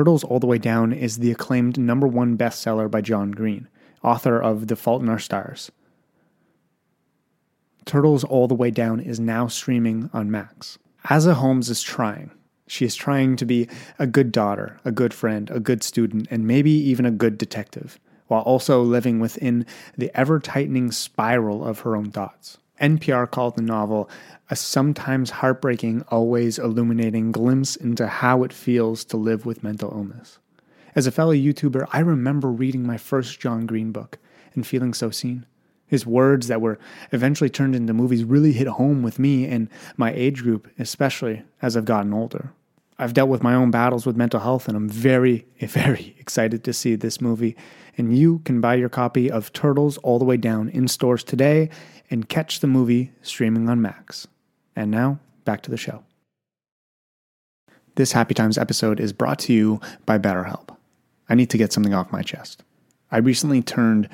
Turtles All the Way Down is the acclaimed number one bestseller by John Green, author of The Fault in Our Stars. Turtles All the Way Down is now streaming on Max. Aza Holmes is trying. She is trying to be a good daughter, a good friend, a good student, and maybe even a good detective, while also living within the ever tightening spiral of her own thoughts. NPR called the novel a sometimes heartbreaking, always illuminating glimpse into how it feels to live with mental illness. As a fellow YouTuber, I remember reading my first John Green book and feeling so seen. His words that were eventually turned into movies really hit home with me and my age group, especially as I've gotten older. I've dealt with my own battles with mental health, and I'm very, very excited to see this movie. And you can buy your copy of Turtles All the Way Down in stores today and catch the movie streaming on Max. And now, back to the show. This Happy Times episode is brought to you by BetterHelp. I need to get something off my chest. I recently turned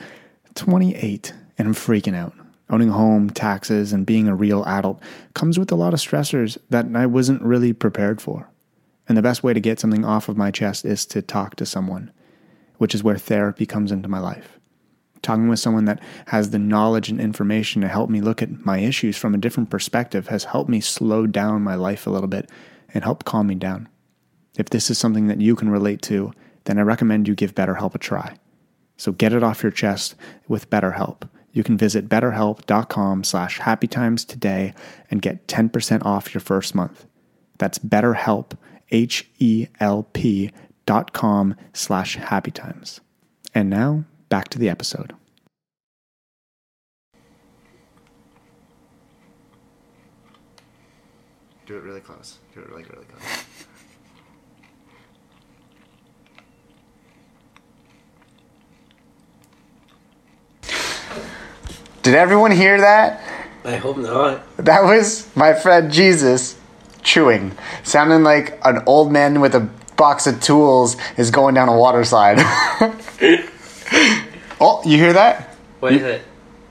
28 and I'm freaking out. Owning a home, taxes, and being a real adult comes with a lot of stressors that I wasn't really prepared for. And the best way to get something off of my chest is to talk to someone, which is where therapy comes into my life. Talking with someone that has the knowledge and information to help me look at my issues from a different perspective has helped me slow down my life a little bit and help calm me down. If this is something that you can relate to, then I recommend you give BetterHelp a try. So get it off your chest with BetterHelp you can visit betterhelp.com slash happytimes today and get 10% off your first month. That's betterhelp, H-E-L-P dot com slash happytimes. And now, back to the episode. Do it really close. Do it really, really close. Did everyone hear that? I hope not. That was my friend Jesus chewing, sounding like an old man with a box of tools is going down a water slide. oh, you hear that? What is it?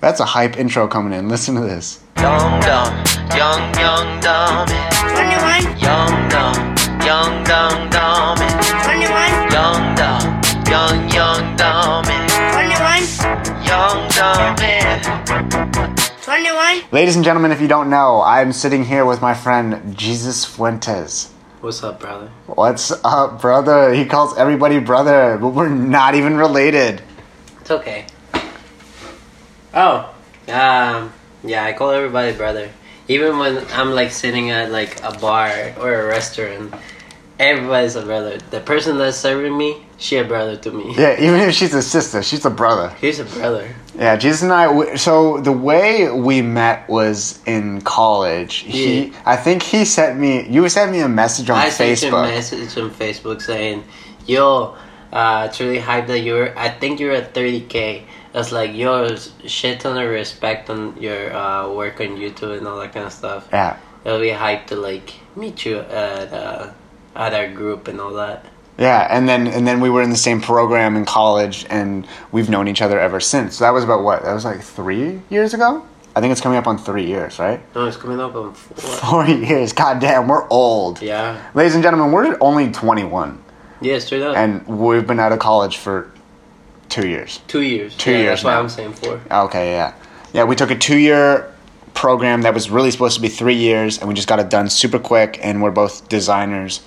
That's a hype intro coming in. Listen to this. Young, dumb, young, young, dumb. 21, Young, dumb, young, dumb, dumb. 21, Young, dumb, young, young, dumb. 21, Young, dumb. 21. Ladies and gentlemen, if you don't know, I'm sitting here with my friend Jesus Fuentes. What's up, brother? What's up, brother? He calls everybody brother, but we're not even related. It's okay. Oh, um, yeah, I call everybody brother. Even when I'm like sitting at like a bar or a restaurant, everybody's a brother. The person that's serving me, she a brother to me. Yeah, even if she's a sister, she's a brother. He's a brother. Yeah, Jesus and I. So the way we met was in college. He, I think he sent me. You sent me a message on Facebook. I sent you a message on Facebook saying, "Yo, uh, it's really hype that you're. I think you're at 30k." It's like yo, shit ton of respect on your uh, work on YouTube and all that kind of stuff. Yeah, It'll be hype to like meet you at uh, at our group and all that. yeah, and then and then we were in the same program in college, and we've known each other ever since. So that was about what? That was like three years ago. I think it's coming up on three years, right? No, it's coming up on four. Four years. God damn, we're old. Yeah. Ladies and gentlemen, we're only 21, Yeah, straight up. and we've been out of college for two years. two years. Two yeah, years That's why. I'm saying four. Okay, yeah. Yeah, we took a two year program that was really supposed to be three years, and we just got it done super quick, and we're both designers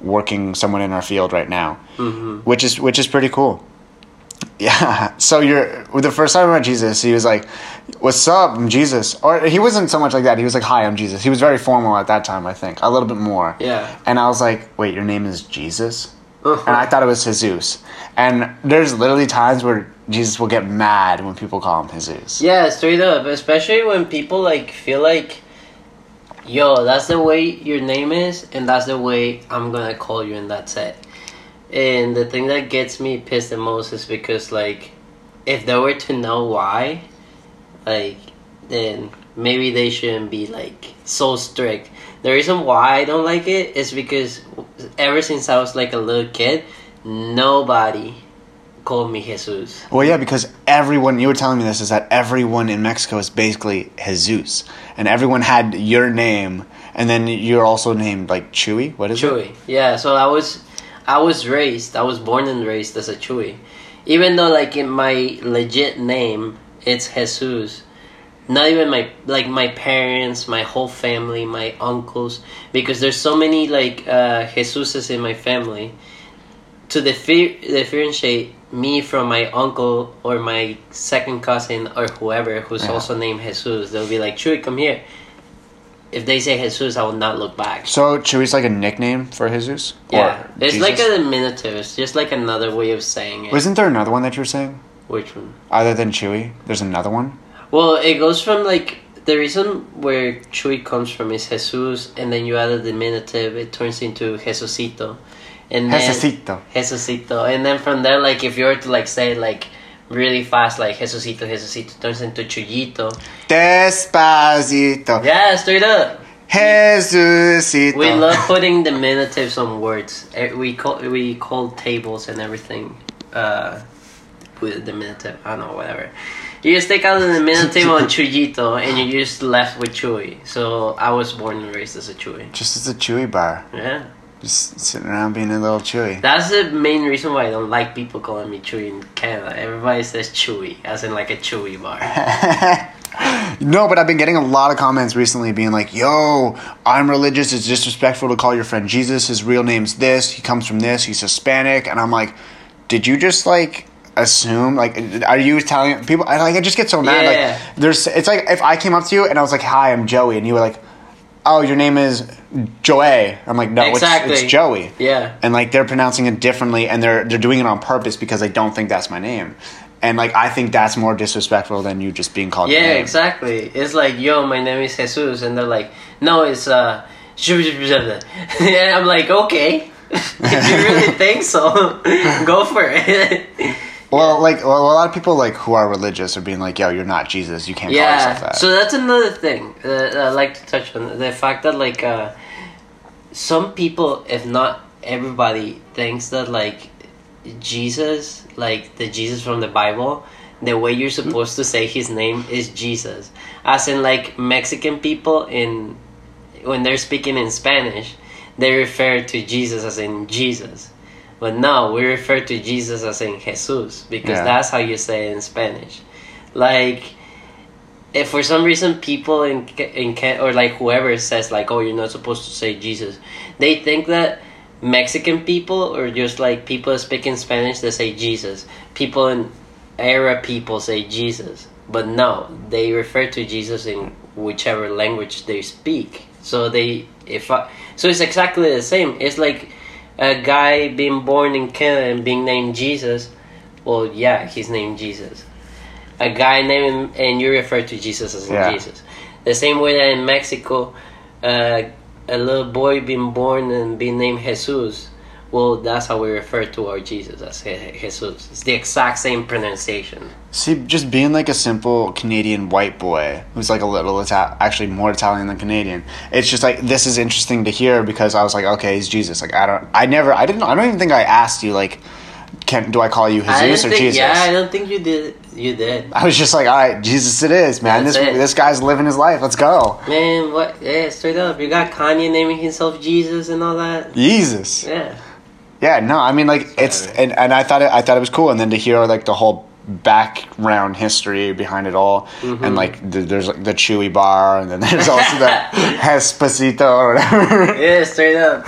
working someone in our field right now, mm-hmm. which is which is pretty cool. Yeah. So you're the first time I met Jesus, he was like, "What's up, I'm Jesus?" Or he wasn't so much like that. He was like, "Hi, I'm Jesus." He was very formal at that time, I think, a little bit more. Yeah. And I was like, "Wait, your name is Jesus?" Uh-huh. And I thought it was Jesus. And there's literally times where Jesus will get mad when people call him Jesus. Yeah, straight up. Especially when people like feel like, yo, that's the way your name is, and that's the way I'm gonna call you, and that's it. And the thing that gets me pissed the most is because like, if they were to know why, like, then maybe they shouldn't be like so strict. The reason why I don't like it is because ever since I was like a little kid, nobody called me Jesus. Well, yeah, because everyone, you were telling me this, is that everyone in Mexico is basically Jesus. And everyone had your name, and then you're also named like Chewy. What is it? Chewy. Yeah, so I was I was raised, I was born and raised as a Chewy. Even though like in my legit name it's Jesus. Not even my like my parents, my whole family, my uncles, because there's so many like uh Jesuses in my family. To differ- differentiate me from my uncle or my second cousin or whoever who's Yeah. also named Jesus, they'll be like, Chewy, come here. If they say Jesus, I will not look back. So Chewy's like a nickname for Jesus? Yeah, Or it's Jesus? like a diminutive. It's just like another way of saying it. Wasn't there another one that you were saying? Which one? Other than Chewy? There's another one? Well, it goes from like the reason where Chuy comes from is Jesus, and then you add a diminutive, it turns into Jesucito, and then Jesucito. Jesucito, and then from there, like if you were to like say like really fast, like Jesucito, Jesucito turns into Chuyito. Despacito. Yeah, straight up. Jesucito. We love putting diminutives on words. Eh, We call we call tables and everything uh, with a diminutive. I don't know, whatever. You just take out the diminutive on Chuyito and you're just left with Chuy. So I was born and raised as a Chuy. Just as a Chewy bar. Yeah. Just sitting around being a little Chewy. That's the main reason why I don't like people calling me Chuy in Canada. Everybody says Chewy, as in like a Chewy bar. no, but I've been getting a lot of comments recently being like, yo, I'm religious. It's disrespectful to call your friend Jesus. His real name's this. He comes from this. He's Hispanic. And I'm like, did you just like assume like are you telling people I like I just get so mad Yeah. like there's it's like if I came up to you and I was like hi I'm Joey and you were like oh your name is Joey I'm like no Exactly. it's, it's Joey Yeah. and like they're pronouncing it differently and they're they're doing it on purpose because they don't think that's my name and like I think that's more disrespectful than you just being called Yeah, exactly. It's like, yo, my name is Jesus, and they're like, no, it's uh, and I'm like, okay, if you really think so, go for it. Well, like well, a lot of people like who are religious are being like, "Yo, you're not Jesus. You can't call yourself that." So that's another thing uh, I like to touch on the fact that like uh, some people, if not everybody, thinks that like Jesus, like the Jesus from the Bible, the way you're supposed to say his name is Jesus. As in like Mexican people in when they're speaking in Spanish, they refer to Jesus as in Jesus. But no, we refer to Jesus as in Jesus because Yeah. that's how you say it in Spanish. Like if for some reason people in in or like whoever says like oh you're not supposed to say Jesus, they think that Mexican people or just like people speaking Spanish they say Jesus. People in Arab people say Jesus, but no, they refer to Jesus in whichever language they speak. So they if I, so it's exactly the same. It's like a guy being born in Canada and being named Jesus. Well, yeah, he's named Jesus a guy named and you refer to Jesus as Yeah. Jesus. The same way that in Mexico, uh, a little boy being born and being named Jesus. Well, that's how we refer to our Jesus as Jesus. It's the exact same pronunciation. See, just being like a simple Canadian white boy who's like a little Ita- actually more Italian than Canadian. It's just like this is interesting to hear because I was like, okay, he's Jesus. Like I don't, I never, I didn't, I don't even think I asked you like, can do I call you Jesus or think, Jesus? Yeah, I don't think you did. You did. I was just like, all right, Jesus, it is, man. That's this it. this guy's living his life. Let's go, Man, what? Yeah, straight up. You got Kanye naming himself Jesus and all that. Jesus. Yeah. Yeah, no, I mean like it's and, and I thought it I thought it was cool, and then to hear like the whole background history behind it all, Mm-hmm. and like the, there's like the Chewy bar, and then there's also the Espacito or whatever. Yeah, straight up.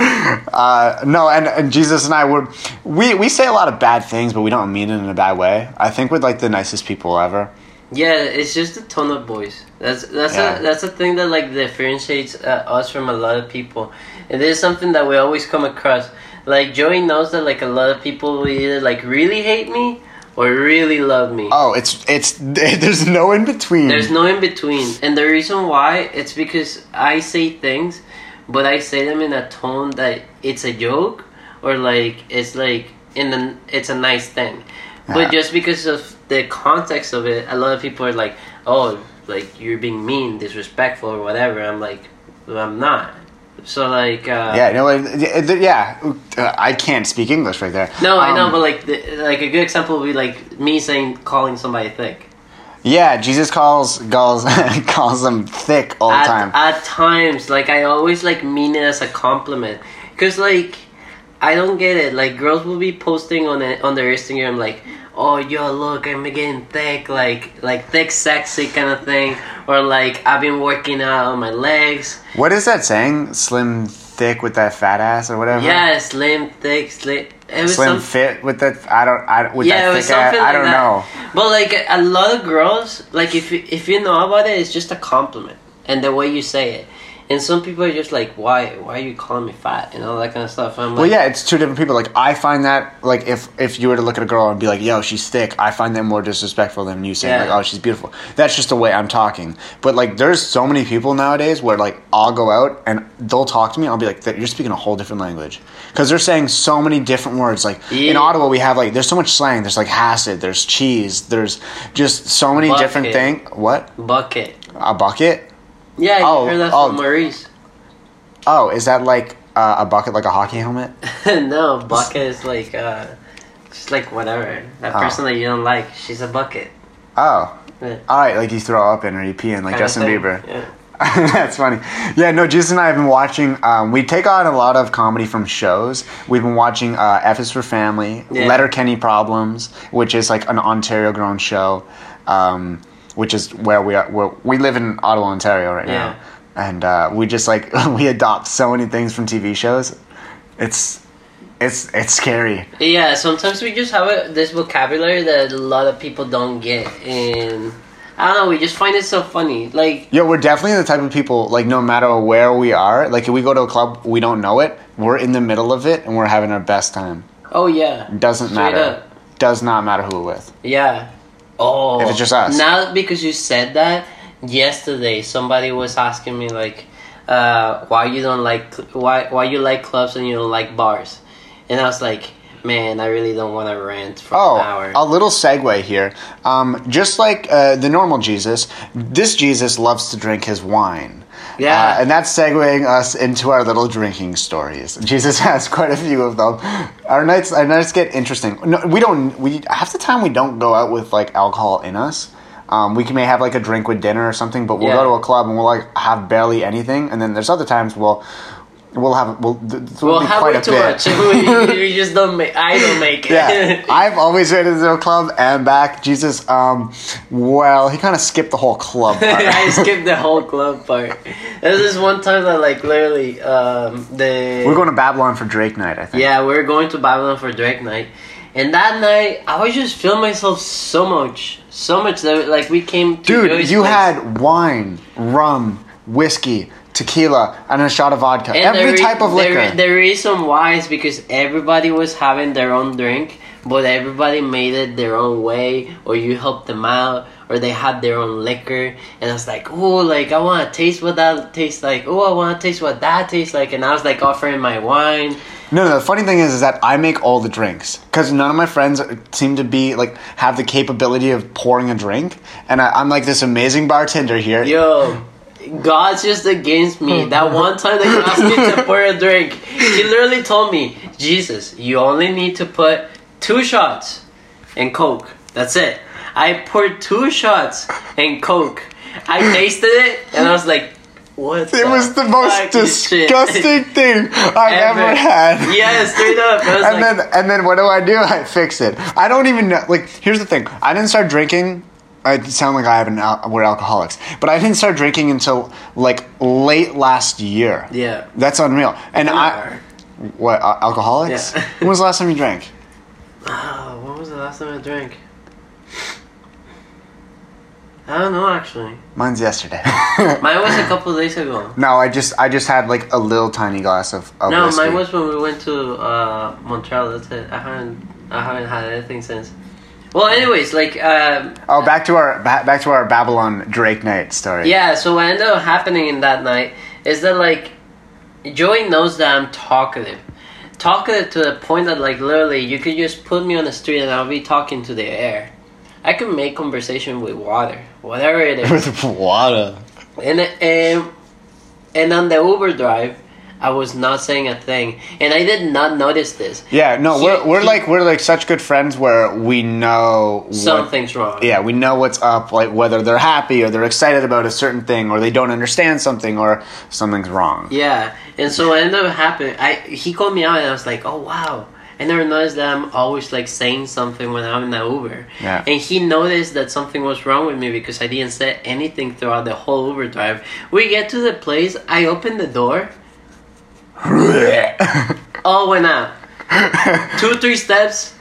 Uh, no, and, and Jesus and I were we we say a lot of bad things, but we don't mean it in a bad way. I think we're like the nicest people ever. Yeah, it's just a ton of boys. That's that's Yeah. a that's a thing that like differentiates uh, us from a lot of people, and this is something that we always come across. Like Joey knows that like a lot of people will either like really hate me or really love me. Oh, it's it's there's no in between. There's no in between, and the reason why it's because I say things, but I say them in a tone that it's a joke or like it's like in the it's a nice thing. Yeah. But just because of the context of it, a lot of people are like, "Oh, like you're being mean, disrespectful, or whatever." I'm like, well, "I'm not." So like, uh, yeah, no, it- yeah. Uh, I can't speak English right there. no, I know, Um, but like, the, like a good example would be like me saying calling somebody thick. Yeah, Jesus calls calls calls them thick all the at, time. At times, like I always like mean it as a compliment, cause like I don't get it. Like girls will be posting on it on their Instagram like, "Oh, yo, look, I'm getting thick, like like thick, sexy kind of thing," or like I've been working out on my legs. What is that saying? Slim, thick with that fat ass or whatever. Yeah, slim, thick, slim. It was Slim some, fit with that. I don't. I with yeah, it that was thick ass. something I don't that. know. But like a lot of girls, like if you, if you know about it, it's just a compliment and the way you say it. And some people are just like, why why are you calling me fat and all that kind of stuff. I'm like, Well, yeah, it's two different people. Like I find that like if if you were to look at a girl and be like, "Yo, she's thick," I find that more disrespectful than you saying Yeah. like, "Oh, she's beautiful." That's just the way I'm talking. But like, there's so many people nowadays where like I'll go out and they'll talk to me. I'll be like, "That- "You're speaking a whole different language," because they're saying so many different words. Like in Ottawa, we have like there's so much slang. There's like hassid. There's cheese. There's just so many different Bucket. things. What bucket. a bucket? Yeah, you Oh, heard that oh. from Maurice. Oh, is that like uh, a bucket, like a hockey helmet? no, bucket is like uh, just like whatever. That Oh. person that you don't like, she's a bucket. Oh. Yeah. All right, like you throw up in or you pee in, like Kinda Justin. Bieber. Yeah. That's funny. Yeah, no, Jesus and I have been watching. Um, we take on a lot of comedy from shows. We've been watching uh, F is for Family, Yeah. Letterkenny Problems, which is like an Ontario-grown show, um, which is where we are. Where we live in Ottawa, Ontario, right Yeah. now, and uh, we just like we adopt so many things from TV shows. It's it's it's scary. Yeah, sometimes we just have a, this vocabulary that a lot of people don't get, and I don't know. We just find it so funny. Like, Yeah, we're definitely the type of people, like, no matter where we are, like, if we go to a club, we don't know it, we're in the middle of it, and we're having our best time. oh yeah, Doesn't Straight matter. up. Does not matter who we're with. Yeah. Oh. If it's just us. Now because you said that, yesterday somebody was asking me like, uh, why you don't like why why you like clubs and you don't like bars, and I was like, man, I really don't want to rant for Oh, an hour. a little segue here. Um, just like uh, the normal Jesus, this Jesus loves to drink his wine. Yeah. Uh, and that's segueing us into our little drinking stories. Jesus has quite a few of them. Our nights, our nights get interesting. No, we don't. We half the time we don't go out with like alcohol in us. Um, we can may have like a drink with dinner or something, but we'll Yeah. go to a club and we'll like have barely anything. And then there's other times we'll we'll have we'll, th- th- we'll be have quite a too bit. much. we, we just don't make. I don't make it. Yeah, I've always been to the club and back. Jesus, um, well, he kind of skipped the whole club part. I skipped the whole club part. There's this one time that like literally um, the We're going to Babylon for Drake night, I think. Yeah, we're going to Babylon for Drake night, and that night I was just feeling myself so much, so much that like we came. To Dude, you place, had wine, rum, whiskey, tequila, and a shot of vodka. and Every the re- type of the liquor. re- The, reason why is because everybody was having their own drink, but everybody made it their own way, or you helped them out, or they had their own liquor, and I was like, oh, like I want to taste what that tastes like. Oh, I want to taste what that tastes like, and I was like offering my wine. no, no, the funny thing is, is that I make all the drinks. Because none of my friends seem to be, like, have the capability of pouring a drink. And I, I'm like this amazing bartender here. Yo, God's just against me. Hmm. That one time that you asked me to pour a drink, he literally told me, Jesus, you only need to put two shots and Coke. That's it. I poured two shots and Coke. I tasted it and I was like, what? It was the most disgusting thing I've ever, Ever. had. Yeah, straight up. And like, then and then what do I do? I fix it. I don't even know. Like, here's the thing. I didn't start drinking. I sound like I have an al- we're alcoholics, but I didn't start drinking until like late last year. yeah. That's unreal. And I what uh, alcoholics? Yeah. when was the last time you drank? Oh, when was the last time I drank? I don't know actually. Mine's yesterday. Mine was a couple days ago. no, I just I just had like a little tiny glass of, of No, whiskey. mine was when we went to uh, Montreal. That's it. I haven't I haven't had anything since. Well, anyways, like um, Oh, back to our back to our Babylon Drake night story. yeah. So what ended up happening in that night is that like Joey knows that I'm talkative, talkative to the point that like literally you could just put me on the street and I'll be talking to the air. I can make conversation with water, whatever it is. With water. And and and on the Uber drive, I was not saying a thing, and I did not notice this. Yeah, no, He- we're we're he- like we're like such good friends where we know what- Something's wrong. yeah, we know what's up, like whether they're happy or they're excited about a certain thing or they don't understand something or something's wrong. Yeah, and so what ended up happening, I he called me out, and I was like, oh wow. I never noticed that I'm always like saying something when I'm in the Uber. Yeah. And he noticed that something was wrong with me because I didn't say anything throughout the whole Uber drive. We get to the place, I open the door, all went out. Two, three steps.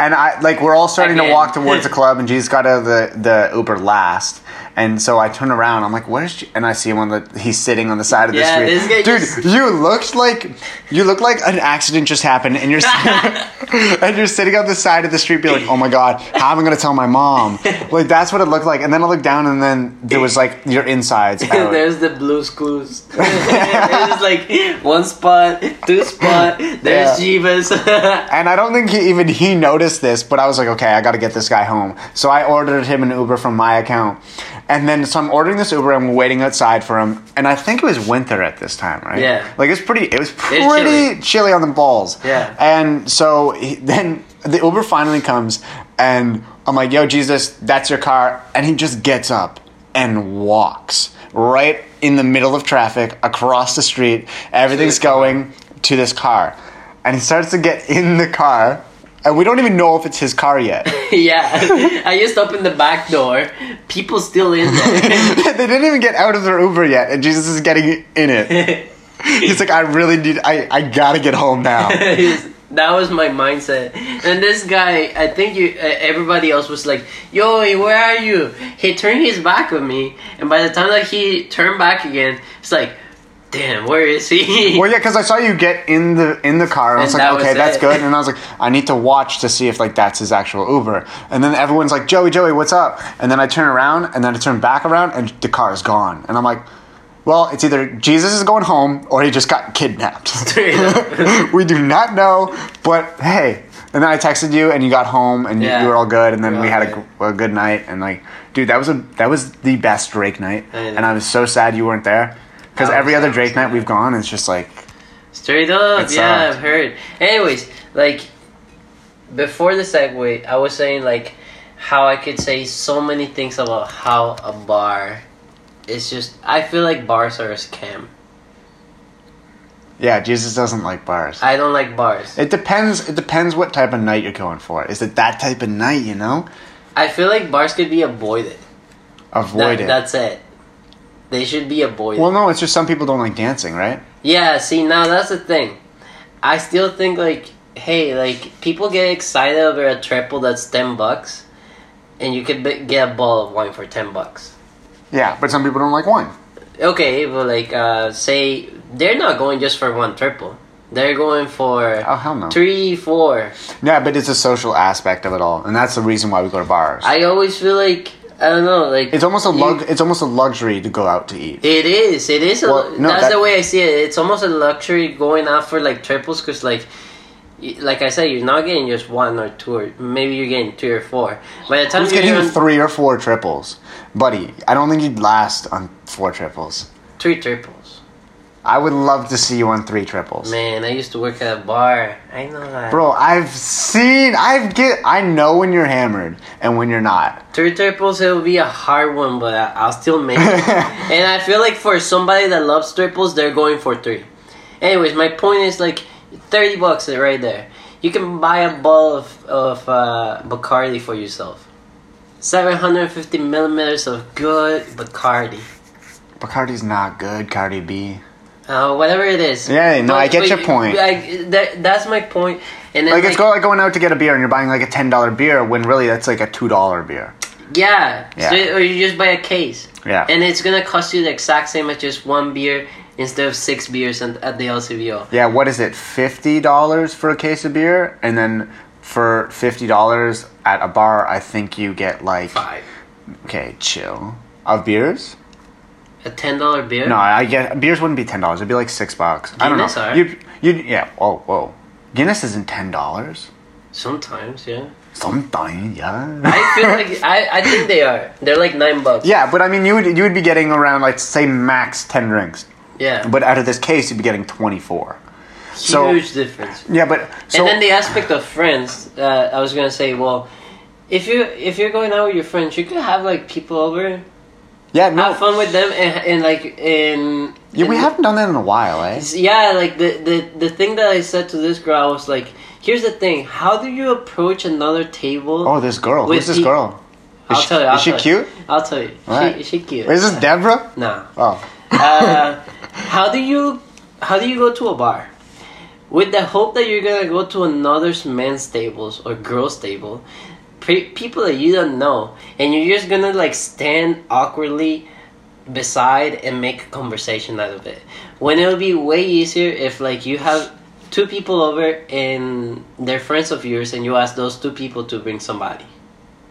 And I like we're all starting to Again. walk towards the club, and Jesus got out of the the Uber last. And so I turn around. I'm like, "What is?" She? And I see him on the. He's sitting on the side of the Yeah, street. this guy Dude, just- you looked like you look like an accident just happened, and you're and you're sitting on the side of the street, being like, "Oh my god, how am I gonna tell my mom?" Like that's what it looked like. And then I looked down, and then there was like your insides. out. There's the Blue's Clues. There's like one spot, two spot. There's Jeebus. And I don't think he, even he noticed this, but I was like, okay, I got to get this guy home. So I ordered him an Uber from my account. And then, so I'm ordering this Uber, I'm waiting outside for him. And I think it was winter at this time, right? Yeah. Like, it was pretty, it was pretty chilly. chilly. on the balls. Yeah. And so he, then the Uber finally comes, and I'm like, yo, Jesus, that's your car. And he just gets up and walks right in the middle of traffic across the street. Everything's To the car. going to this car. And he starts to get in the car. And we don't even know if it's his car yet. yeah, I just opened the back door. People still in there. they didn't even get out of their Uber yet, and Jesus is getting in it. He's like, I really need, I, I gotta get home now. that was my mindset. And this guy, I think you, uh, everybody else was like, "Yo, where are you?" He turned his back on me, and by the time that he turned back again, it's like, "Damn, where is he?" Well, yeah, because I saw you get in the in the car, and I was And like, that was okay, that's it. good. And I was like, I need to watch to see if like that's his actual Uber. And then everyone's like, Joey, Joey, what's up? And then I turn around, and then I turn back around, and the car is gone. And I'm like, well, it's either Jesus is going home or he just got kidnapped. We do not know, but hey. And then I texted you, and you got home, and you- Yeah. you were all good. And then we had a, good. good night, and like, dude, that was a that was the best Drake night. I. And I was so sad you weren't there because every other Drake night we've gone is just like Straight up, yeah. I've heard. Anyways, like before the segue, I was saying like how I could say so many things about how a bar is just. I feel like bars are a scam. Yeah, Jesus doesn't like bars. I don't like bars. It depends. It depends what type of night you're going for. Is it that type of night? You know, I feel like bars could be avoided. Avoided. That- That's it. They should be a boy. well, no, it's just some people don't like dancing, right? Yeah, see now that's the thing. I still think like, hey, like people get excited over a triple that's ten bucks, and you could b- get a bottle of wine for ten bucks. Yeah, but some people don't like wine. Okay, but like, uh, say they're not going just for one triple. They're going for Oh hell no. three, four. Yeah, but it's a social aspect of it all, and that's the reason why we go to bars. I always feel like I don't know, like it's almost a you- It's almost a luxury to go out to eat. It is. It is. A, no, that's that- the way I see it. It's almost a luxury going out for like triples because, like, like I said, you're not getting just one or two, or maybe you're getting three or four. By the time you're getting doing three or four triples, buddy? I don't think you'd last on four triples. three triples, I would love to see you on three triples. man, I used to work at a bar. I know that. Bro, I've seen, I've get, I know when you're hammered and when you're not. Three triples, it will be a hard one, but I- I'll still make it. and I feel like for somebody that loves triples, they're going for three. Anyways, my point is like thirty bucks right there. You can buy a bottle of of uh, Bacardi for yourself. Seven hundred fifty millimeters of good Bacardi. Bacardi's not good, Cardi B. Uh, whatever it is. Yeah, no, I get your point. Like, that, that's my point. And then Like it's go, like going out to get a beer and you're buying like a ten dollar beer when really that's like a two dollar beer. Yeah. Yeah. So, or you just buy a case. Yeah. And it's gonna cost you the exact same as just one beer instead of six beers at at the LCBO. Yeah, what is it? Fifty dollars for a case of beer, and then for fifty dollars at a bar, I think you get like Five. okay, chill of beers. A ten dollar beer. No, I get beers wouldn't be ten dollars. It'd be like six bucks. I don't Guinness know. are. You you yeah. Oh whoa, Guinness isn't ten dollars. Sometimes, yeah. Sometimes, yeah. I feel like I, I think they are. They're like nine bucks. yeah, but I mean, you would you would be getting around like say max ten drinks. Yeah. But out of this case, you'd be getting 24. So Huge difference. yeah, but so and then the aspect of friends, uh, I was gonna say, well, if you if you're going out with your friends, you could have like people over, yeah, no, have fun with them, and, and like in yeah, we haven't done that in a while, eh? Yeah, like the, the the thing that I said to this girl, I was like, here's the thing: how do you approach another table? Oh, this girl. Who's this girl? Is I'll she, tell you. I'll is she tell cute? I'll tell you. Right. She, she cute. Is this Deborah? no. Oh, uh, how do you how do you go to a bar with the hope that you're gonna go to another man's tables or girls table people that you don't know and you're just gonna like stand awkwardly beside and make a conversation out of it when it would be way easier if like you have two people over and they're friends of yours and you ask those two people to bring somebody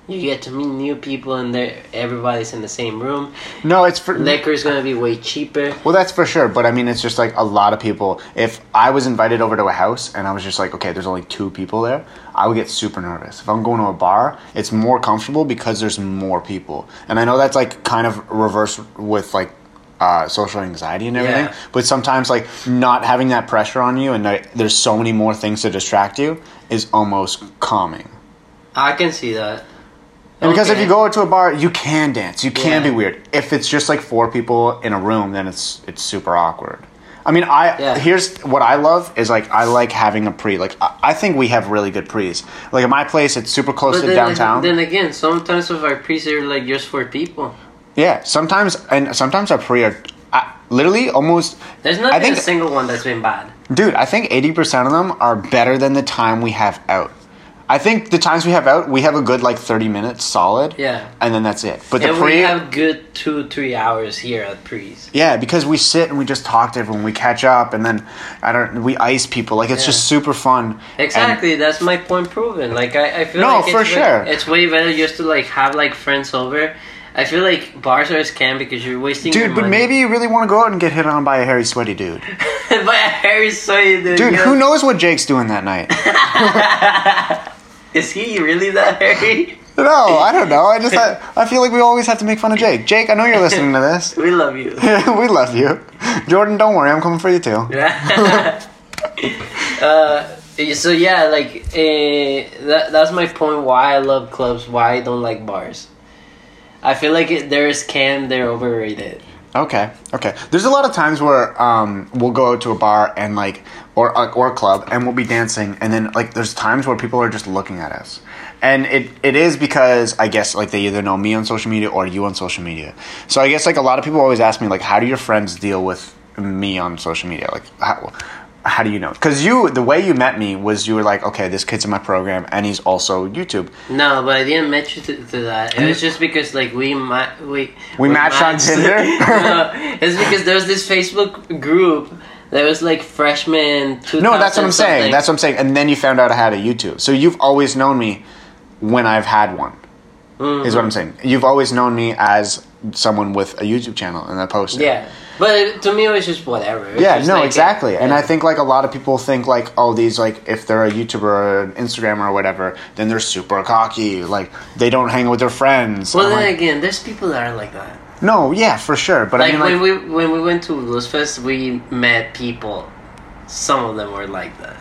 you get to meet new people and they're everybody's in the same room no, it's for liquor is gonna be way cheaper Well, that's for sure. But I mean, it's just like a lot of people. If I was invited over to a house and I was just like, okay, there's only two people there, I would get super nervous. If I'm going to a bar, it's more comfortable because there's more people. And I know that's like kind of reverse with like uh, social anxiety and everything. Yeah. But sometimes like not having that pressure on you and like, there's so many more things to distract you is almost calming. I can see that. And because if you go to a bar, you can dance. You can Yeah. be weird. If it's just like four people in a room, then it's it's super awkward. I mean, I Yeah. here's what I love is like I like having a pre. Like I, I think we have really good pre's. Like at my place, it's super close But to then, downtown. then again, sometimes of our pre's are like just for people. yeah, sometimes and sometimes our pre are uh, literally almost. There's not I think, a single one that's been bad. dude, I think eighty percent of them are better than the time we have out. I think the times we have out, we have a good like thirty minutes solid. Yeah. and then that's it. But the pre, we have good two, three hours here at pre's. Yeah, because we sit and we just talk to everyone. We catch up, and then I don't. We ice people. Like it's Yeah. just super fun. Exactly, that's my point proven. Like I, I feel No, like it's for way- sure. it's way better just to like have like friends over. I feel like bars are a scam because you're wasting And, your dude, but money. maybe you really want to go out and get hit on by a hairy, sweaty dude. by a hairy sweaty dude. Dude, yeah. who knows what Jake's doing that night? Is he really that hairy? no, I don't know. I just I, I feel like we always have to make fun of Jake. Jake, I know you're listening to this. We love you. we love you, Jordan. Don't worry, I'm coming for you too. uh, so yeah, like uh, that, that's my point. Why I love clubs. Why I don't like bars. I feel like it, they're scam. They're overrated. Okay, okay. There's a lot of times where um, we'll go out to a bar and like, or uh, or a club, and we'll be dancing, and then like, there's times where people are just looking at us, and it it is because I guess like they either know me on social media or you on social media. So I guess like a lot of people always ask me like, how do your friends deal with me on social media? Like, how how do you know? Because you the way you met me was you were like, okay, this kid's in my program, and he's also YouTube. No, but I didn't match you to, to that. It was just because like we ma- we We matched on Tinder? no, it's because there's this Facebook group that was like freshman. No, that's what I'm 2000 saying. That's what I'm saying. And then you found out I had a YouTube. So you've always known me when I've had one. Is what mm-hmm. I'm saying. You've always known me as someone with a YouTube channel and I post it. But to me, it was just whatever. It Yeah, just no, like, exactly. And yeah. I think like a lot of people think like, oh, these like if they're a YouTuber or an Instagrammer or whatever, then they're super cocky. Like they don't hang with their friends. Well, then like, again, there's people that are like that. no, yeah, for sure. But Like, I mean, like, when we when we went to Bluesfest, we met people. Some of them were like that.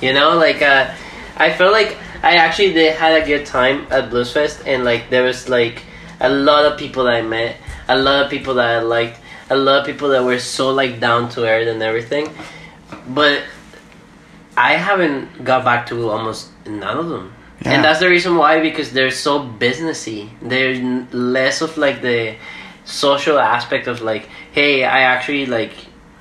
You know, like uh, I felt like I actually they had a good time at Bluesfest, and like there was like a lot of people that I met, a lot of people that I liked, a lot of people that were so like down to earth and everything. But I haven't got back to almost none of them. Yeah. And that's the reason why because they're so businessy. They're less of like the social aspect of like, hey, I actually like,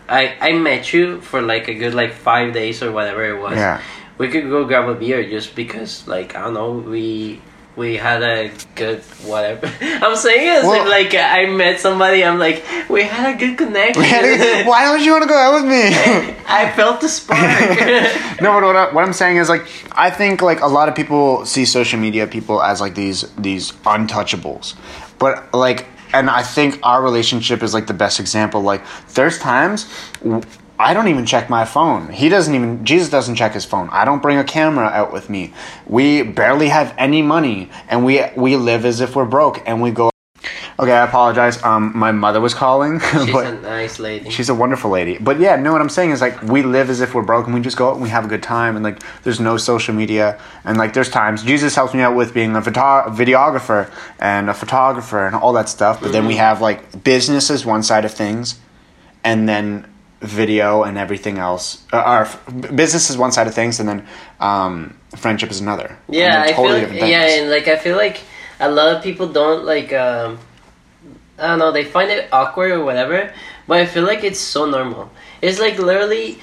I I met you for like a good like five days or whatever it was. Yeah. We could go grab a beer just because like I don't know we. We had a good whatever. I'm saying it as Well- if like uh, I met somebody. I'm like we had a good connection. why don't you want to go out with me? I felt the spark. no, but what, I, what I'm saying is like I think like a lot of people see social media people as like these these untouchables, but like and I think our relationship is like the best example. Like there's times. I don't even check my phone. He doesn't even Jesus doesn't check his phone. I don't bring a camera out with me. We barely have any money and we we live as if we're broke and we go Okay, I apologize. Um, my mother was calling, She's a nice lady. she's a wonderful lady. But yeah, no, what I'm saying is like we live as if we're broke and we just go out and we have a good time and like there's no social media and like there's times Jesus helps me out with being a photo- videographer and a photographer and all that stuff. But then we have like business is one side of things, and then video and everything else. Uh, our business is one side of things, and then um, friendship is another. Yeah, I feel like, yeah, and like I feel like a lot of people don't like um I don't know, they find it awkward or whatever, but I feel like it's so normal. It's like literally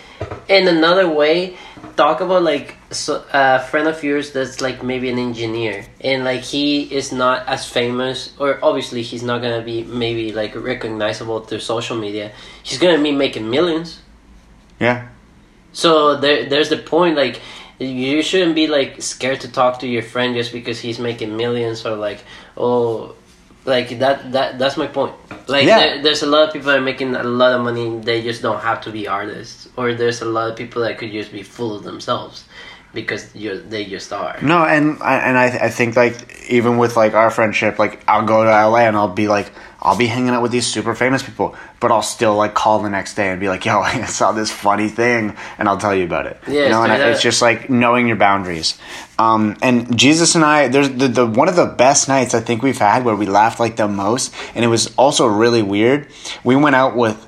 in another way talk about like so, a friend of yours that's like maybe an engineer and like he is not as famous or obviously he's not gonna be maybe like recognizable through social media. He's gonna be making millions. yeah. So there, there's the point. Like, you shouldn't be like scared to talk to your friend just because he's making millions or like, oh, like that. That that's my point. Like, Yeah. there, there's a lot of people that are making a lot of money. They just don't have to be artists. Or there's a lot of people that could just be full of themselves because you they just are. No, and I- and I I think like even with like our friendship, like I'll go to LA and I'll be like I'll be hanging out with these super famous people, but I'll still like call the next day and be like, "Yo, I saw this funny thing," and I'll tell you about it. Yeah, you know, and I, it's just like knowing your boundaries. Um, and Jesus and I, there's the, the one of the best nights I think we've had where we laughed like the most, and it was also really weird. We went out with.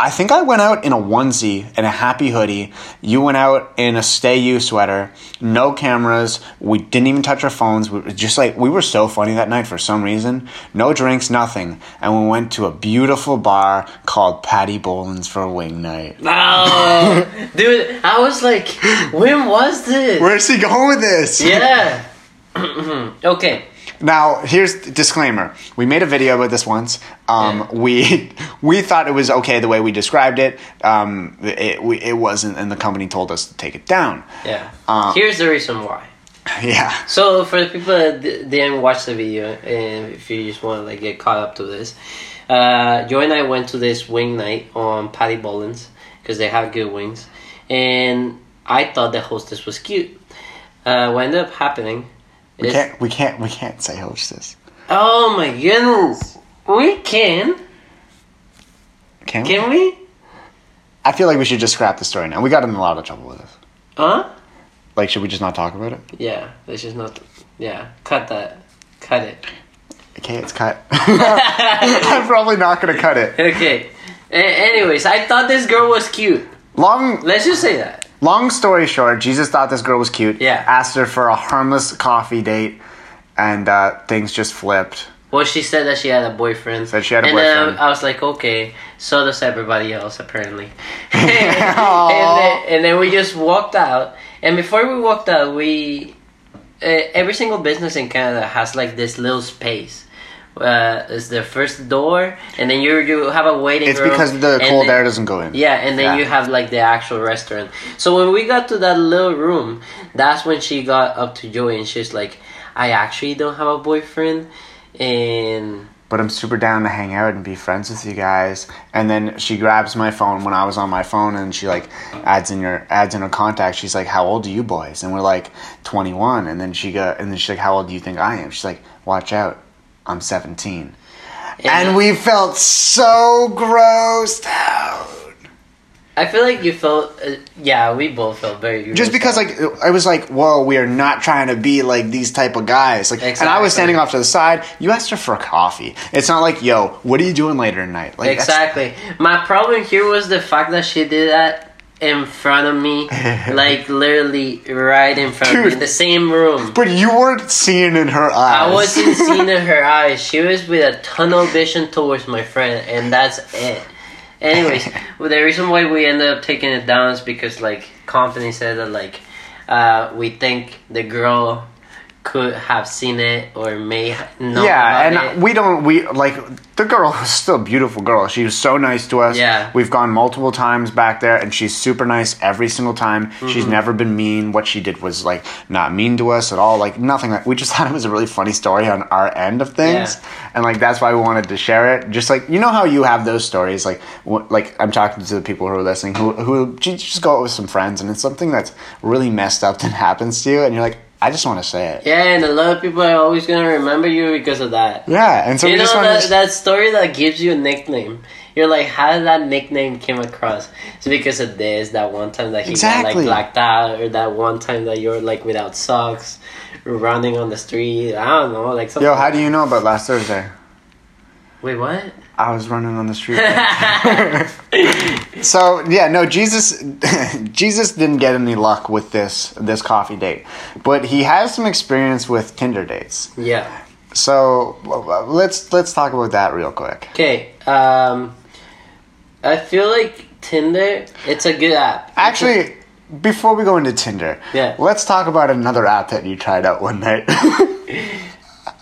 I think I went out in a onesie and a happy hoodie. You went out in a Stay You sweater, no cameras. We didn't even touch our phones. We were just like we were so funny that night for some reason. No drinks, nothing, and we went to a beautiful bar called Patty Boland's for a wing night. Oh, dude, I was like, when was this? Where's he going with this? yeah. okay. Now, here's the disclaimer. We made a video about this once. Um, Yeah. We we thought it was okay the way we described it. Um, it we, it wasn't, and the company told us to take it down. Yeah. Uh, Here's the reason why. Yeah. So for the people that didn't watch the video, and if you just want to like get caught up to this, uh, Joy and I went to this wing night on Patty Boland's because they have good wings, and I thought the hostess was cute. Uh, what ended up happening We can't we can't we can't say hostess. oh my goodness, we can Can we? can we? I feel like we should just scrap the story now. We got in a lot of trouble with this. Huh? Like, should we just not talk about it? Yeah, let's just not. Yeah, cut that, cut it. Okay, it's cut. I'm probably not gonna cut it. Okay. A- anyways, I thought this girl was cute. Long Let's just say that. Long story short, Jesus thought this girl was cute. Yeah. Asked her for a harmless coffee date, and uh, things just flipped. Well, she said that she had a boyfriend. Said she had a and boyfriend. then I was like, okay, so does everybody else, apparently. and, then, and then we just walked out. And before we walked out, we. Uh, every single business in Canada has like this little space. Uh, it's the first door, and then you you have a waiting It's room. because the cold then- air doesn't go in. Yeah, and then Yeah. you have like the actual restaurant. So when we got to that little room, that's when she got up to Joey and she's like, I actually don't have a boyfriend and but I'm super down to hang out and be friends with you guys. And then she grabs my phone when I was on my phone and she like adds in your adds in her contact. She's like, "How old are you boys?" And we're like, "21." And then she go and then she's like, "How old do you think I am?" She's like, "Watch out, I'm 17." And we felt so grossed out. I feel like you felt uh, yeah, we both felt very Just because like I was like, "Whoa, we are not trying to be like these type of guys." Like, and I was standing off to the side. You asked her for a coffee. It's not like, "Yo, what are you doing later tonight?" Like, Exactly. My problem here was the fact that she did that in front of me, like literally right in front of me, in the same room. But you weren't seeing in her eyes. I wasn't seeing in her eyes. She was with a tunnel vision towards my friend, and that's it. Anyways, well, the reason why we ended up taking it down is because like company said that like uh, we think the girl could have seen it or may know yeah, and it. we don't. We like the girl is still a beautiful girl. She was so nice to us. Yeah. we've gone multiple times back there, and she's super nice every single time. She's Mm-hmm. never been mean. What she did was like not mean to us at all. Like nothing. Like we just thought it was a really funny story on our end of things, Yeah. and like that's why we wanted to share it. Just like you know how you have those stories. Like wh- like I'm talking to the people who are listening who who just go out with some friends, and it's something that's really messed up that happens to you, and you're like. I just want to say it. Yeah, and a lot of people are always gonna remember you because of that. Yeah, and so you know that, to. that story that gives you a nickname. You're like, how did that nickname came across? It's because of this, that one time that he got like blacked out, or that one time that you're like without socks, running on the street. I don't know, like something. Yo, how do you know about last Thursday? Wait, what? I was running on the street. so yeah, no, Jesus, Jesus didn't get any luck with this this coffee date, but he has some experience with Tinder dates. Yeah. So let's let's talk about that real quick. Okay. Um, I feel like Tinder. It's a good app. Actually, before we go into Tinder, Yeah. let's talk about another app that you tried out one night.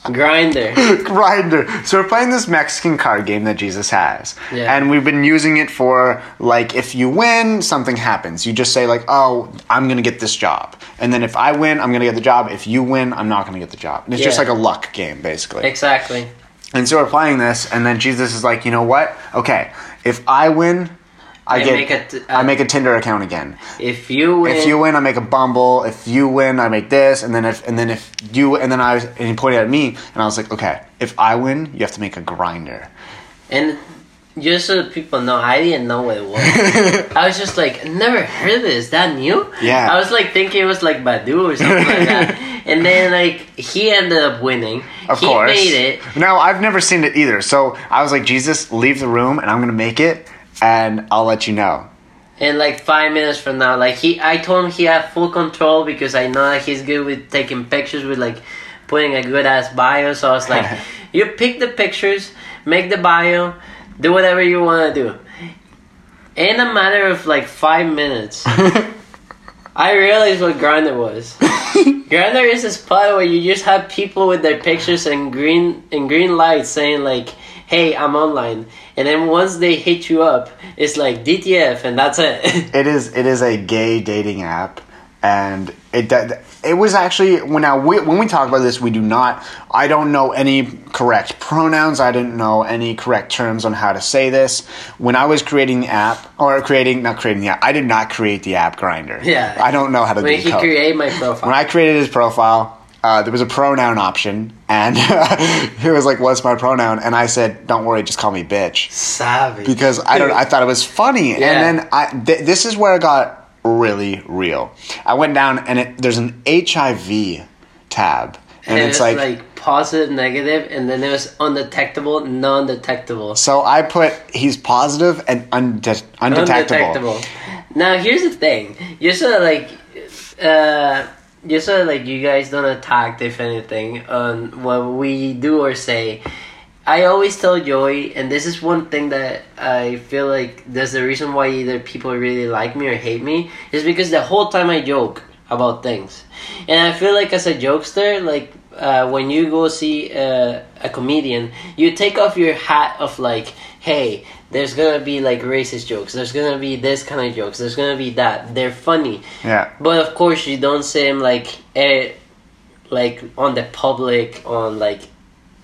Grindr. Grindr. So we're playing this Mexican card game that Jesus has, Yeah. and we've been using it for like if you win, something happens. You just say like, "Oh, I'm gonna get this job," and then if I win, I'm gonna get the job. If you win, I'm not gonna get the job. And it's just like a luck game, basically. Exactly. And so we're playing this, and then Jesus is like, "You know what? Okay, if I win." I, get. make a t- uh, I make a Tinder account again. If you win, If you win, I make a Bumble. If you win, I make this, and then if and then if you and then I was and he pointed at me, and I was like, okay, if I win, you have to make a Grindr. And just so that people know, I didn't know what it was. I was just like, never heard of this. Is that new? Yeah. I was like thinking it was like Badoo or something like that. And then like he ended up winning. Of he course. made it. No, I've never seen it either. So I was like, Jesus, leave the room, and I'm gonna make it, and I'll let you know. And like five minutes from now, like he, I told him he had full control because I know that he's good with taking pictures with like putting a good ass bio. So I was like, you pick the pictures, make the bio, do whatever you want to do. In a matter of like five minutes, I realized what Grindr was. Grindr is a spot where you just have people with their pictures and green and green lights saying like, "Hey, I'm online," and then once they hit you up, it's like DTF, and that's it. It is it is a gay dating app, and it it was actually when now we, when we talk about this, we do not. I don't know any correct pronouns. I didn't know any correct terms on how to say this. When I was creating the app or creating not creating the app, I did not create the app Grindr. Yeah. I don't know how to when do he code. created my profile. when I created his profile, uh, there was a pronoun option, and he was like, "What's my pronoun?" And I said, "Don't worry, just call me bitch." Savage. because I don't. I thought it was funny, Yeah. and then I. Th- this is where it got really real. I went down, and it, there's an HIV tab, and, and it's it's like, like, positive, negative, and then it was undetectable, non-detectable. So I put he's positive and unde- undetectable. Undetectable. Now here's the thing. you're so that, like, uh, just so like you guys don't attack if anything on what we do or say. I always tell Joey, and this is one thing that I feel like there's the reason why either people really like me or hate me is because the whole time I joke about things, and I feel like as a jokester, like uh, when you go see uh, a comedian, you take off your hat of like, hey, there's gonna be like racist jokes, there's gonna be this kind of jokes, there's gonna be that. They're funny, Yeah. but of course you don't say them like, eh, like on the public on like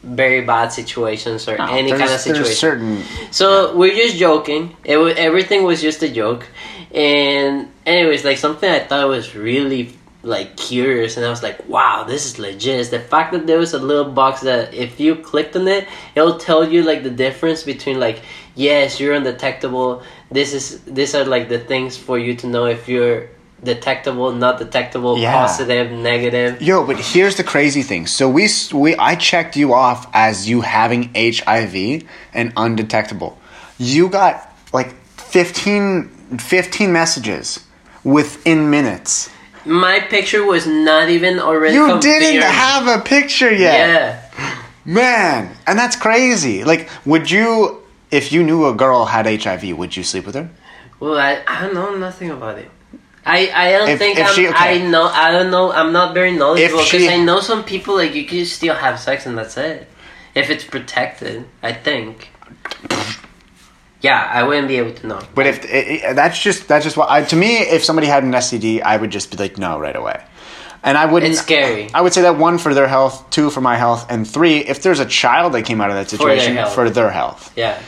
very bad situations or any kind of situation. There's certain. So we're just joking. It was, everything was just a joke, and anyways, like something I thought was really like curious, and I was like, "Wow, this is legit." The fact that there was a little box that if you clicked on it, it'll tell you like the difference between like, yes, you're undetectable. This is these are like the things for you to know if you're detectable, not detectable, Yeah. positive, negative. Yo, but here's the crazy thing. So we we I checked you off as you having HIV and undetectable. You got like 15, 15 messages within minutes. My picture was not even already. You didn't have a picture yet. Yeah. Man, and that's crazy. Like, would you, if you knew a girl had HIV, would you sleep with her? Well, I, I know nothing about it. I, I don't If- think if I'm, she- okay. I know I don't know I'm not very knowledgeable because I know some people like you can still have sex and that's it if it's protected I think yeah I wouldn't be able to know But if it, it- that's just that's just what I, to me, if somebody had an STD, I would just be like, no, right away. And I wouldn't. It's scary. I would say that one for their health, two for my health, and three if there's a child that came out of that their situation health. for their health. yeah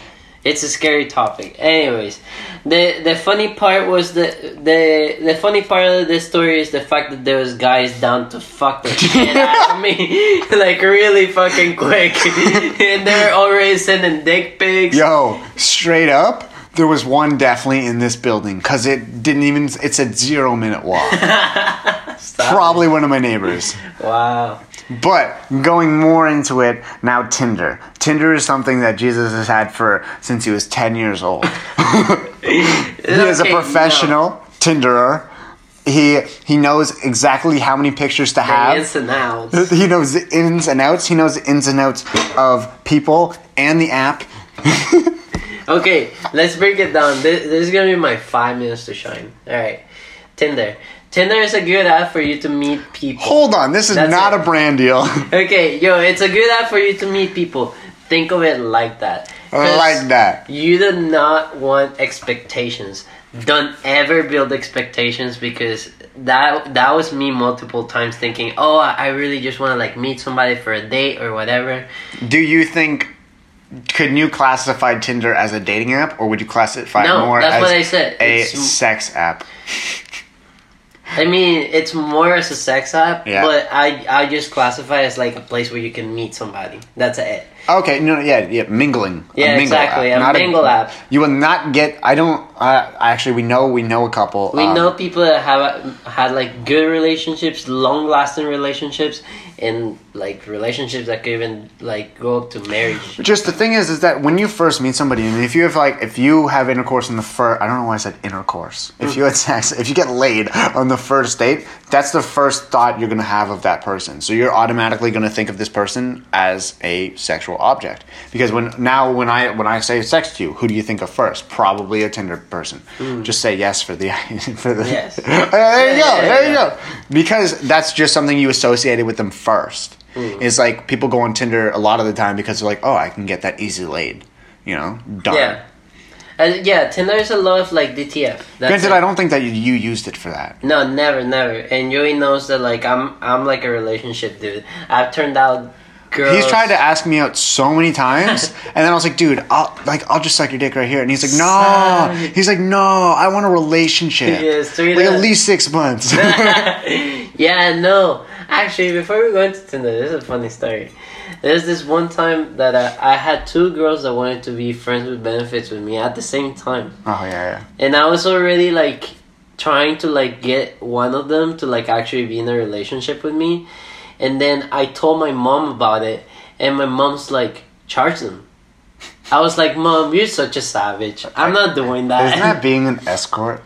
It's a scary topic. Anyways, the the funny part was the the the funny part of this story is the fact that there was guys down to fuck the shit out of me, like really fucking quick, and they're already sending dick pics. Yo, straight up, there was one definitely in this building because it didn't even. It's a zero minute walk. Probably one of my neighbors. Wow. But going more into it now, Tinder. Tinder is something that Jesus has had for since he was ten years old. he is a Okay, no. professional Tinderer. He he knows exactly how many pictures to The have. ins and outs. He knows the ins and outs. He knows the ins and outs of people and the app. Okay, let's break it down. This, this is gonna be my five minutes to shine. All right, Tinder. Tinder is a good app for you to meet people. Hold on, this is That's not it. a brand deal. Okay, yo, it's a good app for you to meet people. Think of it like that. like that. You do not want expectations. Don't ever build expectations because that that was me multiple times thinking, oh, I I really just want to like meet somebody for a date or whatever. Do you think? Could you classify Tinder as a dating app, or would you classify it No, more that's as what I said. a It's- sex app? I mean, it's more as a sex app, Yeah. but I I just classify it as like a place where you can meet somebody. That's it. Okay, no, yeah, yeah, mingling. Yeah, mingle exactly, a not mingle app. You will not get. I don't. Uh, actually, we know we know a couple. We um, know people that have had like good relationships, long lasting relationships, and like relationships that could even like go up to marriage. Just the thing is, is that when you first meet somebody, and if you have like, if you have intercourse in the first, I don't know why I said intercourse. If you had sex, if you get laid on the first date, that's the first thought you're gonna have of that person. So you're automatically gonna think of this person as a sexual object. Because when now when I when I say sex to you, who do you think of first? Probably a Tinder person. Just say yes for the for the. Yes. There you go. there you go. Because that's just something you associated with them first. Hmm. It's like people go on Tinder a lot of the time because they're like, oh, I can get that easy laid. You know, done. Yeah. And yeah, Tinder is a lot of like DTF. Granted, it. I don't think that you, you used it for that. No, never, never. And Joey knows that like I'm I'm like a relationship dude. I've turned out girls. He's tried to ask me out so many times, and then I was like, "Dude, I'll like I'll just suck your dick right here." And he's like, "No." Son. He's like, "No, I want a relationship. Yeah, like at least six months." yeah, no. Actually, before we go into Tinder, this is a funny story. There's this one time that I, I had two girls that wanted to be friends with benefits with me at the same time. oh yeah, yeah. And I was already like trying to like get one of them to like actually be in a relationship with me. And then I told my mom about it and my mom's like, charge them. I was like, Mom, you're such a savage. I'm not doing that. Isn't that being an escort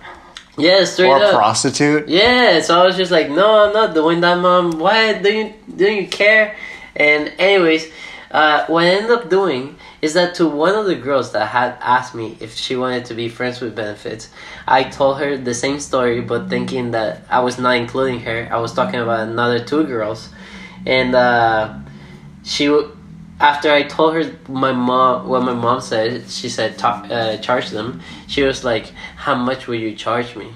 yeah, straight or a up. prostitute? Yeah, so I was just like, no, I'm not doing that, mom. Why do you do you care? And anyways, uh, what I ended up doing is that to one of the girls that had asked me if she wanted to be friends with benefits, I told her the same story, but thinking that I was not including her. I was talking about another two girls, and uh, she. w- After I told her my mom what my mom said, she said uh, charge them. She was like, "How much will you charge me?"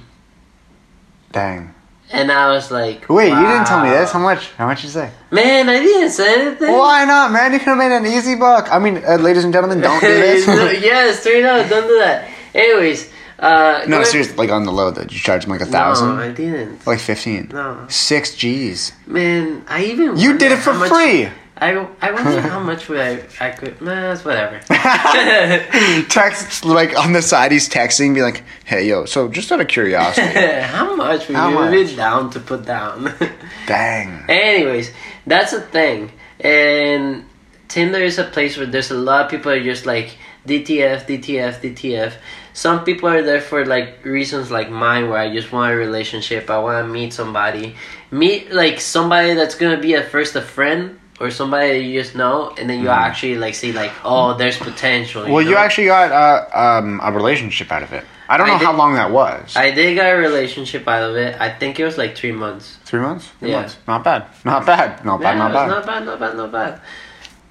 Dang. And I was like, Wait, you didn't tell me this. How much? How much you say? Man, I didn't say anything. Why not, man? You could have made an easy buck. I mean, uh, ladies and gentlemen, don't do this. Yeah, straight up, don't do that. Anyways, uh, no, seriously, like on the low, though, you charge them like a thousand? No, I didn't. like fifteen, No. six G's. Man, I even You did it for how much- free. I, I wonder how much would I I could. Nah, it's whatever. Text like on the side, he's texting, be like, "Hey, yo, so just out of curiosity, how much would How you much? be down to put down? dang." Anyways, that's a thing. And Tinder is a place where there's a lot of people are just like DTF, DTF, DTF. Some people are there for like reasons like mine where I just want a relationship, I want to meet somebody. Meet like somebody that's going to be at first a friend or somebody that you just know and then you actually like see like oh there's potential. Mm-hmm. Well, you actually got uh, um, a relationship out of it. I don't I know how long that was. I did get a relationship out of it. I think it was like 3 months. Three months. Three Yeah. months. Not bad. Not bad. Not bad. Yeah, Not bad. Not bad, not bad, not bad.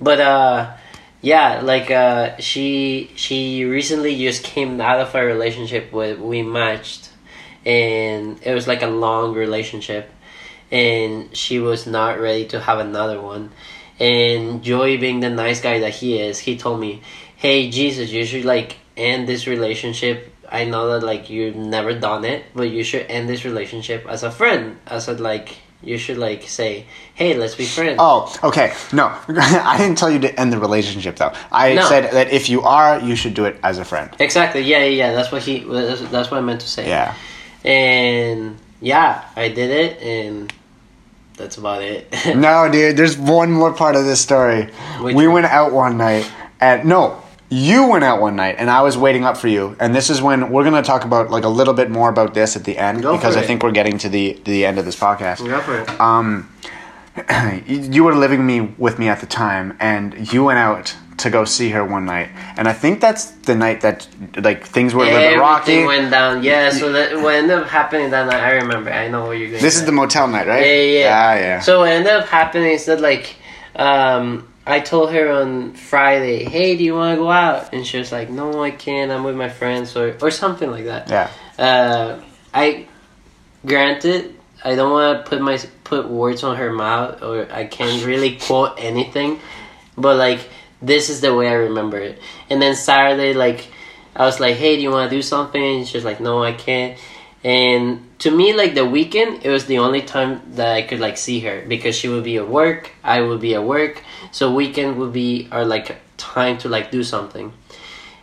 But uh yeah, like uh she she recently just came out of a relationship with we matched and it was like a long relationship and she was not ready to have another one. And Joey being the nice guy that he is, he told me, hey Jesus, you should like end this relationship. I know that like you've never done it, but you should end this relationship as a friend. As a like you should like say, hey, let's be friends. Oh, okay. No, I didn't tell you to end the relationship though. I No. said that if you are, you should do it as a friend. Exactly. Yeah, yeah, yeah. That's what he. That's, that's what I meant to say. Yeah. And yeah, I did it, and that's about it. No, dude. There's one more part of this story. Which we one? went out one night, and no, you went out one night, and I was waiting up for you. And this is when we're gonna talk about like a little bit more about this at the end Go because I it. think we're getting to the the end of this podcast. Go for it. um, you were living me with me at the time, and you went out to go see her one night, and I think that's the night that like things were a little bit rocky. Everything went down. Yeah. So that what ended up happening that night, I remember. I know what you're going. this is the motel night, right? Yeah, yeah, yeah. Ah, yeah. So what ended up happening is that like, um, I told her on Friday, "Hey, do you want to go out?" And she was like, "No, I can't. I'm with my friends," or or something like that. yeah, Uh, I granted I don't want to put my put words on her mouth or I can't really quote anything, but like this is the way I remember it. And then Saturday, like I was like, "Hey, do you want to do something?" And she's like, "No, I can't." And to me, like the weekend, it was the only time that I could like see her because she would be at work, I would be at work, so weekend would be our like time to like do something.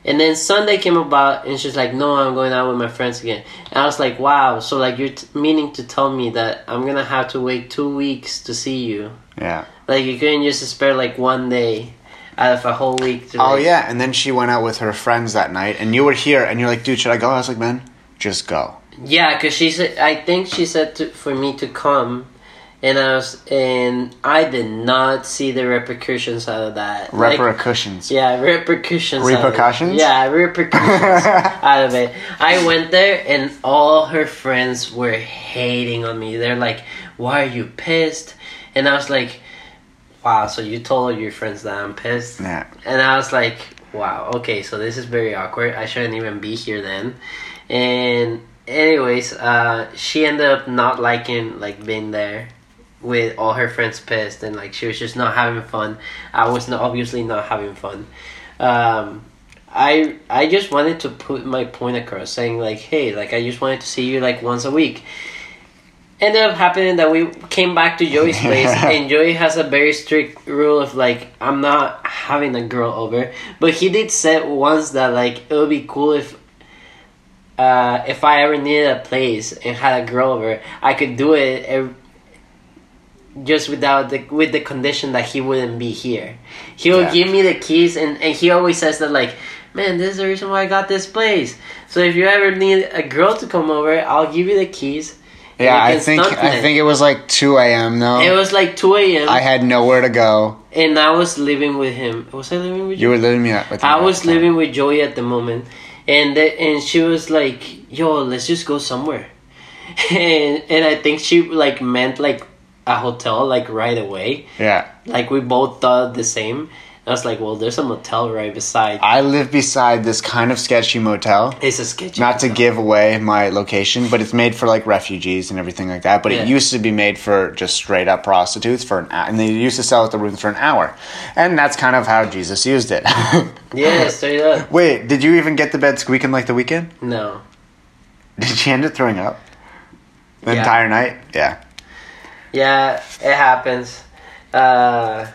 And then Sunday came about, and she's like, "No, I'm going out with my friends again." And I was like, "Wow!" So like you're t- meaning to tell me that I'm gonna have to wait two weeks to see you? yeah. Like you couldn't just spare like one day out of a whole week? To, Oh like- yeah, and then she went out with her friends that night, and you were here, and you're like, "Dude, should I go?" I was like, "Man, just go." Yeah, because she said, I think she said to, for me to come, and I was, and I did not see the repercussions out of that. Like, Repercussions. yeah, repercussions. out of it. Repercussions? Yeah, repercussions out of it. I went there, and all her friends were hating on me. They're like, "Why are you pissed?" And I was like, "Wow, so you told all your friends that I'm pissed?" Yeah. And I was like, wow, okay, so this is very awkward. I shouldn't even be here then. And anyways, uh, she ended up not liking like being there with all her friends pissed and like she was just not having fun. I was not, obviously not having fun. Um, I I just wanted to put my point across, saying like, hey, like I just wanted to see you like once a week. Ended up happening that we came back to Joey's place, and Joey has a very strict rule of like I'm not having a girl over. But he did say once that like it would be cool if uh, if I ever needed a place and had a girl over, I could do it ev- just without the with the condition that he wouldn't be here. He will Yeah. give me the keys, and, and he always says that like, man, this is the reason why I got this place. So if you ever need a girl to come over, I'll give you the keys. Yeah, I think I it. think it was like 2 a.m. though. it was like two a.m. I had nowhere to go. and I was living with him. Was I living with You You were living with. I was living with Joey at the moment, and the, and she was like, "Yo, let's just go somewhere," and and I think she like meant like a hotel like right away. Yeah, Like we both thought the same. I was like, "Well, there's a motel right beside." I live beside this kind of sketchy motel. It's a sketchy. Not to give away my location, but it's made for like refugees and everything like that. But it used to be made for just straight up prostitutes for an hour, and they used to sell at the rooms for an hour, and that's kind of how Jesus used it. Yeah, straight up. Wait, did you even get the bed squeaking like the weekend? No. Did she end up throwing up the Yeah. entire night? Yeah, Yeah, it happens. Uh,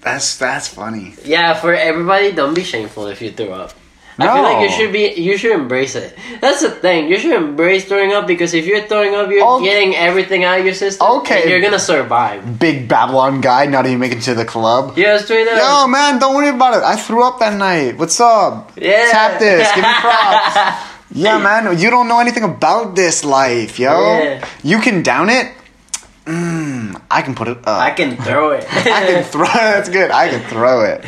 that's that's funny. yeah, for everybody, don't be shameful if you throw up. No. I feel like you should be. You should embrace it. That's the thing. You should embrace throwing up because if you're throwing up, you're Okay. getting everything out of your system. Okay. and you're gonna survive. Big Babylon guy, not even making it to the club. Yeah, straight up. Yo, man, don't worry about it. I threw up that night. What's up? Yeah. Tap this. Give me props. yeah, man, you don't know anything about this life, yo. Yeah. You can down it. Mm, I can put it up. I can throw it. I can throw. it. That's good. I can throw it.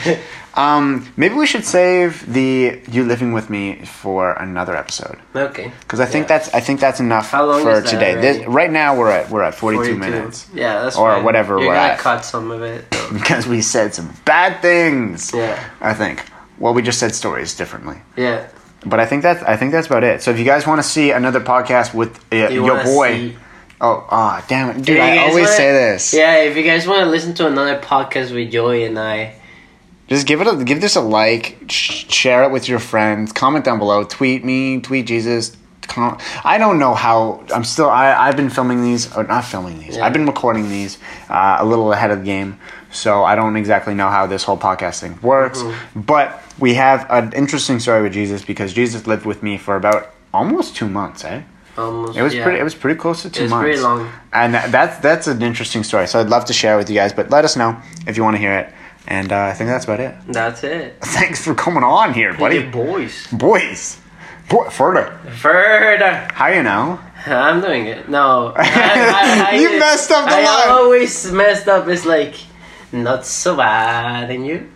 Um, maybe we should save the "You Living with Me" for another episode okay. because I think Yeah. that's I think that's enough for that today. This, right now we're at we're at 42, 42. minutes Yeah, that's Or fine. whatever You're we're gonna at. cut some of it. because we said some bad things. Yeah. I think. Well, we just said stories differently. Yeah. But I think that's I think that's about it. So if you guys want to see another podcast with uh, You your boy, see- oh ah damn it, dude, I always wanna- say this. Yeah, if you guys want to listen to another podcast with Joey and I, Just give it a give this a like, sh- share it with your friends, comment down below, tweet me, tweet Jesus. Com- I don't know how. I'm still. I I've been filming these or not filming these. Yeah. I've been recording these uh, a little ahead of the game, so I don't exactly know how this whole podcast thing works. Mm-hmm. But we have an interesting story with Jesus because Jesus lived with me for about almost two months, eh? Almost. It was yeah. pretty. It was pretty close to two months. pretty long. and that, that's that's an interesting story. So I'd love to share with you guys. But let us know if you want to hear it. And uh, I think that's about it. That's it. Thanks for coming on here, buddy. Hey, boys. Boys, Boy, further. Further. How you know? I'm doing it. No. I, I, I, You messed up the I line. always messed up. It's like, not so bad. And you?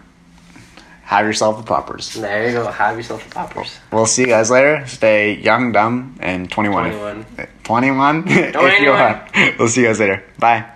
Have yourself a poppers. There you go. Have yourself a poppers. We'll see you guys later. Stay young, dumb, and 21. 21. 21? if you 21. are. We'll see you guys later. Bye.